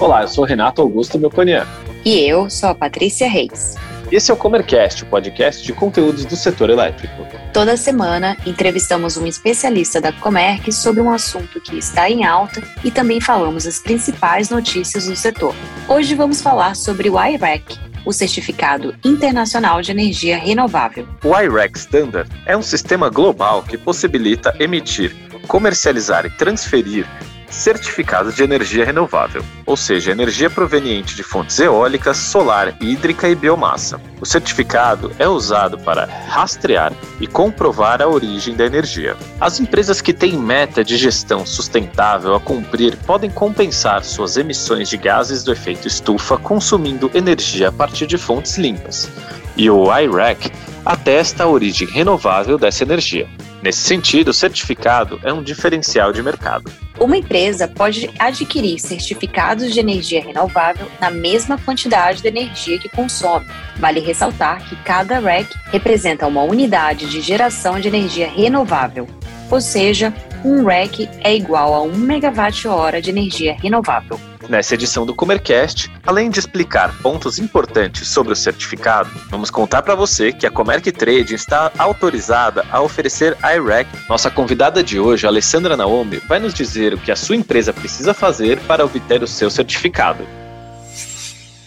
Olá, eu sou Renato Augusto Melconian. E eu sou a Patrícia Reis. Esse é o Comercast, o podcast de conteúdos do setor elétrico. Toda semana entrevistamos um especialista da Comerc sobre um assunto que está em alta e também falamos as principais notícias do setor. Hoje vamos falar sobre o IREC, o Certificado Internacional de Energia Renovável. O IREC Standard é um sistema global que possibilita emitir, comercializar e transferir certificados de energia renovável, ou seja, energia proveniente de fontes eólicas, solar, hídrica e biomassa. O certificado é usado para rastrear e comprovar a origem da energia. As empresas que têm meta de gestão sustentável a cumprir podem compensar suas emissões de gases do efeito estufa consumindo energia a partir de fontes limpas. E o IREC atesta a origem renovável dessa energia. Nesse sentido, o certificado é um diferencial de mercado. Uma empresa pode adquirir certificados de energia renovável na mesma quantidade de energia que consome. Vale ressaltar que cada REC representa uma unidade de geração de energia renovável, ou seja, um REC é igual a 1 megawatt-hora de energia renovável. Nessa edição do Comercast, além de explicar pontos importantes sobre o certificado, vamos contar para você que a Comerc Trading está autorizada a oferecer IREC. Nossa convidada de hoje, Alessandra Naomi, vai nos dizer o que a sua empresa precisa fazer para obter o seu certificado.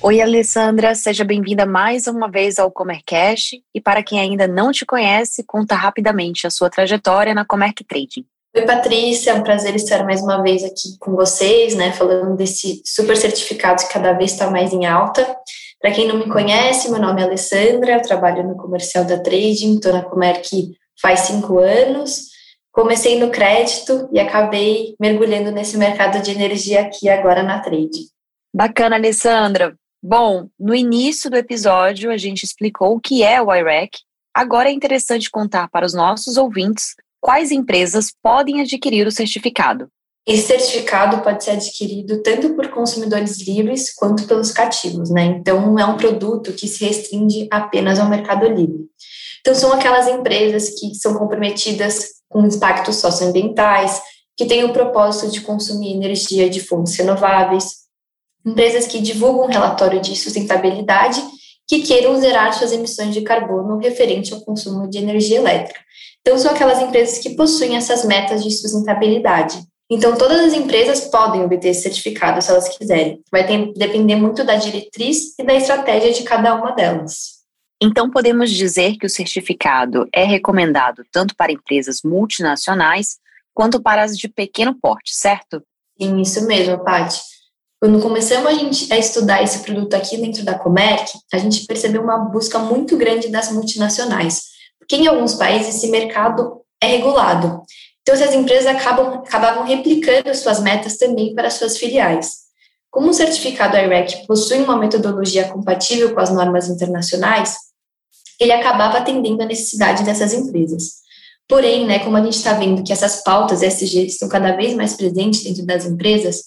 Oi, Alessandra, seja bem-vinda mais uma vez ao Comercast. E para quem ainda não te conhece, conta rapidamente a sua trajetória na Comerc Trading. Oi, Patrícia, é um prazer estar mais uma vez aqui com vocês, né, falando desse super certificado que cada vez está mais em alta. Para quem não me conhece, meu nome é Alessandra, eu trabalho no comercial da Trading, estou na Comerc faz cinco anos. Comecei no crédito e acabei mergulhando nesse mercado de energia aqui agora na Trading. Bacana, Alessandra. Bom, no início do episódio a gente explicou o que é o IREC. Agora é interessante contar para os nossos ouvintes quais empresas podem adquirir o certificado? Esse certificado pode ser adquirido tanto por consumidores livres quanto pelos cativos, né? Então, é um produto que se restringe apenas ao mercado livre. Então, são aquelas empresas que são comprometidas com impactos socioambientais, que têm o propósito de consumir energia de fontes renováveis, empresas que divulgam um relatório de sustentabilidade que queiram zerar suas emissões de carbono referente ao consumo de energia elétrica. Então, são aquelas empresas que possuem essas metas de sustentabilidade. Então, todas as empresas podem obter esse certificado se elas quiserem. Vai ter, depender muito da diretriz e da estratégia de cada uma delas. Então, podemos dizer que o certificado é recomendado tanto para empresas multinacionais quanto para as de pequeno porte, certo? Sim, isso mesmo, Paty. Quando começamos a, gente, a estudar esse produto aqui dentro da Comerc, a gente percebeu uma busca muito grande das multinacionais porque em alguns países esse mercado é regulado. Então, essas empresas acabam, acabavam replicando suas metas também para suas filiais. Como o certificado IREC possui uma metodologia compatível com as normas internacionais, ele acabava atendendo a necessidade dessas empresas. Porém, né, como a gente está vendo que essas pautas ESG estão cada vez mais presentes dentro das empresas,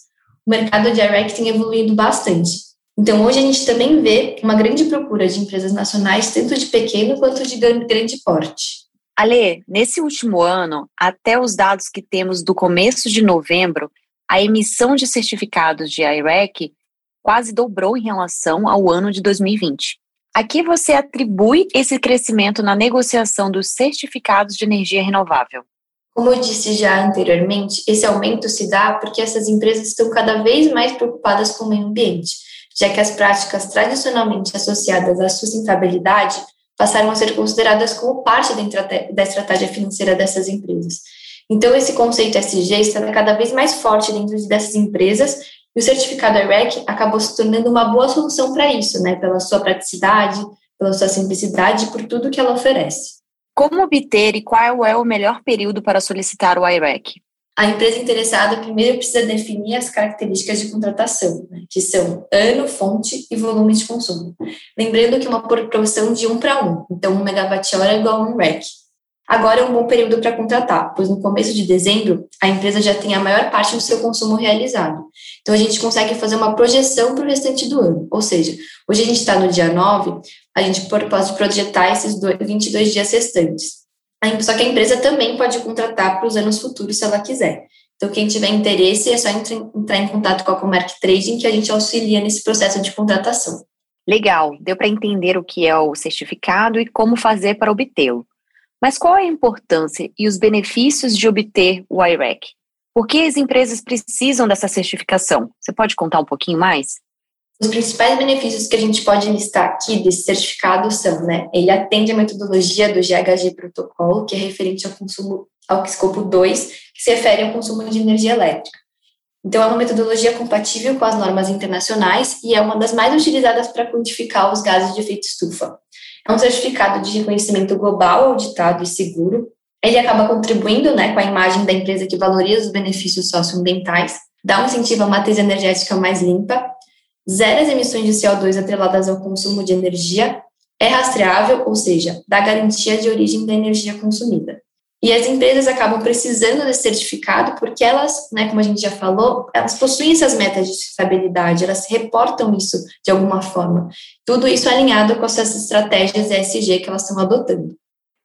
o mercado de IREC tem evoluído bastante. Então, hoje a gente também vê uma grande procura de empresas nacionais, tanto de pequeno quanto de grande porte. Ale, nesse último ano, até os dados que temos do começo de novembro, a emissão de certificados de IREC quase dobrou em relação ao ano de 2020. A que você atribui esse crescimento na negociação dos certificados de energia renovável? Como eu disse já anteriormente, esse aumento se dá porque essas empresas estão cada vez mais preocupadas com o meio ambiente já que as práticas tradicionalmente associadas à sustentabilidade passaram a ser consideradas como parte da estratégia financeira dessas empresas. Então, esse conceito SG está cada vez mais forte dentro dessas empresas e o certificado IREC acabou se tornando uma boa solução para isso, né, pela sua praticidade, pela sua simplicidade por tudo que ela oferece. Como obter e qual é o melhor período para solicitar o IREC? A empresa interessada primeiro precisa definir as características de contratação, né, que são ano, fonte e volume de consumo. Lembrando que uma proporção de 1 para 1, então 1 megawatt-hora é igual a 1 REC. Agora é um bom período para contratar, pois no começo de dezembro a empresa já tem a maior parte do seu consumo realizado. Então a gente consegue fazer uma projeção para o restante do ano. Ou seja, hoje a gente está no dia 9, a gente pode projetar esses 22 dias restantes. Só que a empresa também pode contratar para os anos futuros se ela quiser. Então, quem tiver interesse, é só entrar em contato com a Comerc Trading, que a gente auxilia nesse processo de contratação. Legal, deu para entender o que é o certificado e como fazer para obtê-lo. Mas qual é a importância e os benefícios de obter o IREC? Por que as empresas precisam dessa certificação? Você pode contar um pouquinho mais? Os principais benefícios que a gente pode listar aqui desse certificado são, né, ele atende a metodologia do GHG Protocolo, que é referente ao consumo, ao escopo 2, que se refere ao consumo de energia elétrica. Então, é uma metodologia compatível com as normas internacionais e é uma das mais utilizadas para quantificar os gases de efeito estufa. É um certificado de reconhecimento global, auditado e seguro. Ele acaba contribuindo né, com a imagem da empresa que valoriza os benefícios socioambientais, dá um incentivo à matriz energética mais limpa, zera as emissões de CO2 atreladas ao consumo de energia, é rastreável, ou seja, dá garantia de origem da energia consumida. E as empresas acabam precisando desse certificado porque elas, né, como a gente já falou, elas possuem essas metas de sustentabilidade, elas reportam isso de alguma forma. Tudo isso alinhado com essas estratégias ESG que elas estão adotando.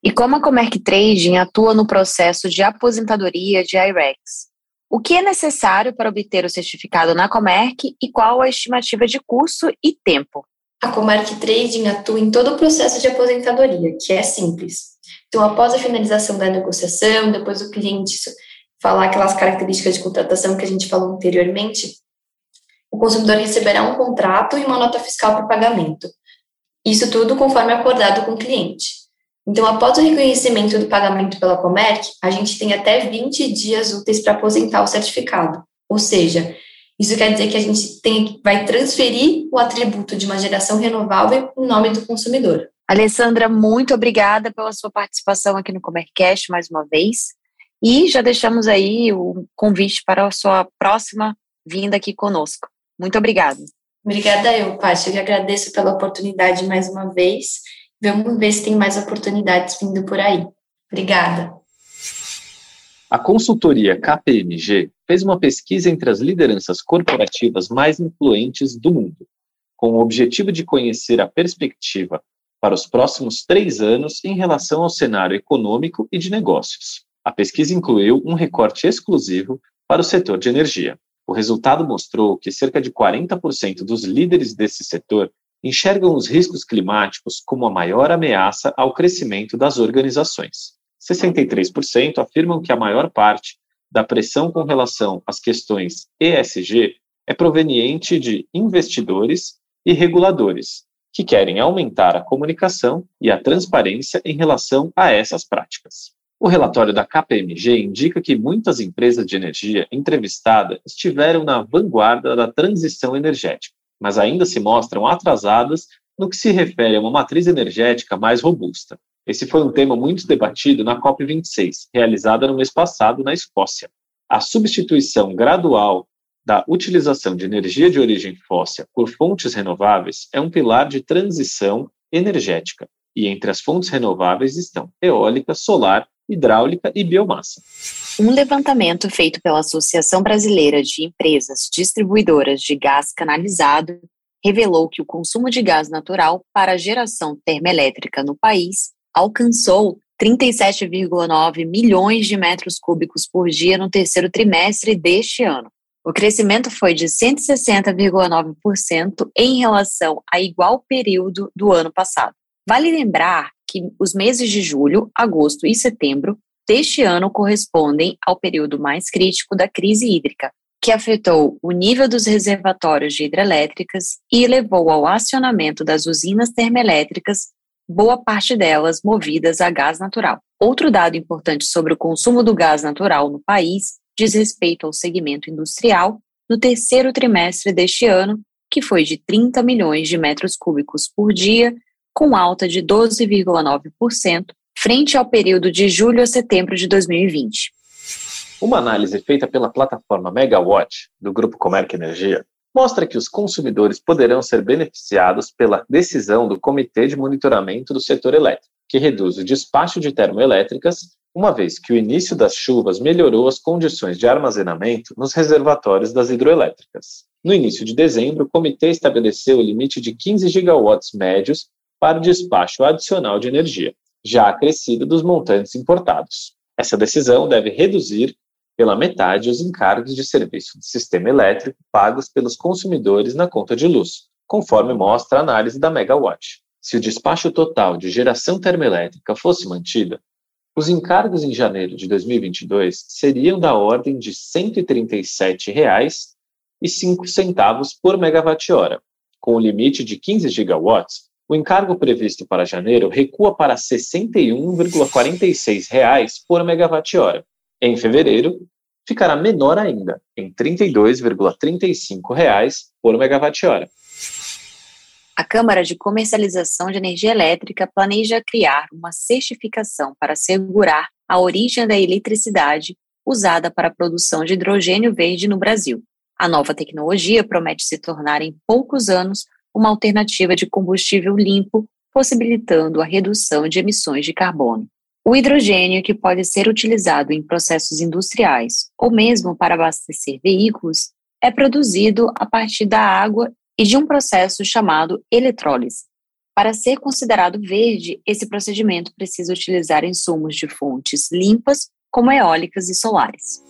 E como a Comerc Trading atua no processo de aposentadoria de IREX? O que é necessário para obter o certificado na Comerc e qual a estimativa de custo e tempo? A Comerc Trading atua em todo o processo de aposentadoria, que é simples. Então, após a finalização da negociação, depois o cliente falar aquelas características de contratação que a gente falou anteriormente, o consumidor receberá um contrato e uma nota fiscal para pagamento. Isso tudo conforme acordado com o cliente. Então, após o reconhecimento do pagamento pela Comerc, a gente tem até 20 dias úteis para aposentar o certificado. Ou seja, isso quer dizer que a gente tem, vai transferir o atributo de uma geração renovável em nome do consumidor. Alessandra, muito obrigada pela sua participação aqui no Comercast mais uma vez. E já deixamos aí o convite para a sua próxima vinda aqui conosco. Muito obrigada. Obrigada eu, Paty. Eu agradeço pela oportunidade mais uma vez. Vamos ver se tem mais oportunidades vindo por aí. Obrigada. A consultoria KPMG fez uma pesquisa entre as lideranças corporativas mais influentes do mundo, com o objetivo de conhecer a perspectiva para os próximos três anos em relação ao cenário econômico e de negócios. A pesquisa incluiu um recorte exclusivo para o setor de energia. O resultado mostrou que cerca de 40% dos líderes desse setor enxergam os riscos climáticos como a maior ameaça ao crescimento das organizações. 63% afirmam que a maior parte da pressão com relação às questões ESG é proveniente de investidores e reguladores, que querem aumentar a comunicação e a transparência em relação a essas práticas. O relatório da KPMG indica que muitas empresas de energia entrevistadas estiveram na vanguarda da transição energética, mas ainda se mostram atrasadas no que se refere a uma matriz energética mais robusta. Esse foi um tema muito debatido na COP26, realizada no mês passado na Escócia. A substituição gradual da utilização de energia de origem fóssil por fontes renováveis é um pilar de transição energética, e entre as fontes renováveis estão eólica, solar, hidráulica e biomassa. Um levantamento feito pela Associação Brasileira de Empresas Distribuidoras de Gás Canalizado revelou que o consumo de gás natural para geração termoelétrica no país alcançou 37,9 milhões de metros cúbicos por dia no terceiro trimestre deste ano, o crescimento foi de 160,9% em relação a igual período do ano passado. Vale lembrar que os meses de julho, agosto e setembro deste ano correspondem ao período mais crítico da crise hídrica, que afetou o nível dos reservatórios de hidrelétricas e levou ao acionamento das usinas termoelétricas, boa parte delas movidas a gás natural. Outro dado importante sobre o consumo do gás natural no país diz respeito ao segmento industrial no terceiro trimestre deste ano, que foi de 30 milhões de metros cúbicos por dia, com alta de 12,9%, frente ao período de julho a setembro de 2020. Uma análise feita pela plataforma Megawatt, do Grupo Comerc Energia, mostra que os consumidores poderão ser beneficiados pela decisão do Comitê de Monitoramento do Setor Elétrico, que reduz o despacho de termoelétricas, uma vez que o início das chuvas melhorou as condições de armazenamento nos reservatórios das hidroelétricas. No início de dezembro, o comitê estabeleceu o limite de 15 gigawatts médios para o despacho adicional de energia, já acrescido dos montantes importados. Essa decisão deve reduzir pela metade os encargos de serviço de sistema elétrico pagos pelos consumidores na conta de luz, conforme mostra a análise da Megawatt. Se o despacho total de geração termoelétrica fosse mantido, os encargos em janeiro de 2022 seriam da ordem de R$ 137,05 por megawatt-hora. Com o limite de 15 gigawatts, o encargo previsto para janeiro recua para R$ 61,46 por megawatt-hora. Em fevereiro, ficará menor ainda, em R$ 32,35 por megawatt-hora. A Câmara de Comercialização de Energia Elétrica planeja criar uma certificação para assegurar a origem da eletricidade usada para a produção de hidrogênio verde no Brasil. A nova tecnologia promete se tornar em poucos anos uma alternativa de combustível limpo, possibilitando a redução de emissões de carbono. O hidrogênio, que pode ser utilizado em processos industriais ou mesmo para abastecer veículos, é produzido a partir da água e de um processo chamado eletrólise. Para ser considerado verde, esse procedimento precisa utilizar insumos de fontes limpas, como eólicas e solares.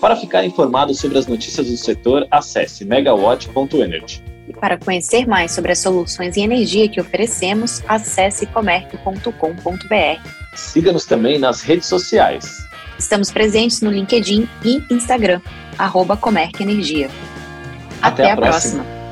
Para ficar informado sobre as notícias do setor, acesse megawatt.energy. E para conhecer mais sobre as soluções em energia que oferecemos, acesse comerc.com.br. Siga-nos também nas redes sociais. Estamos presentes no LinkedIn e Instagram, arroba Comerc Energia. Até, Até a próxima. próxima.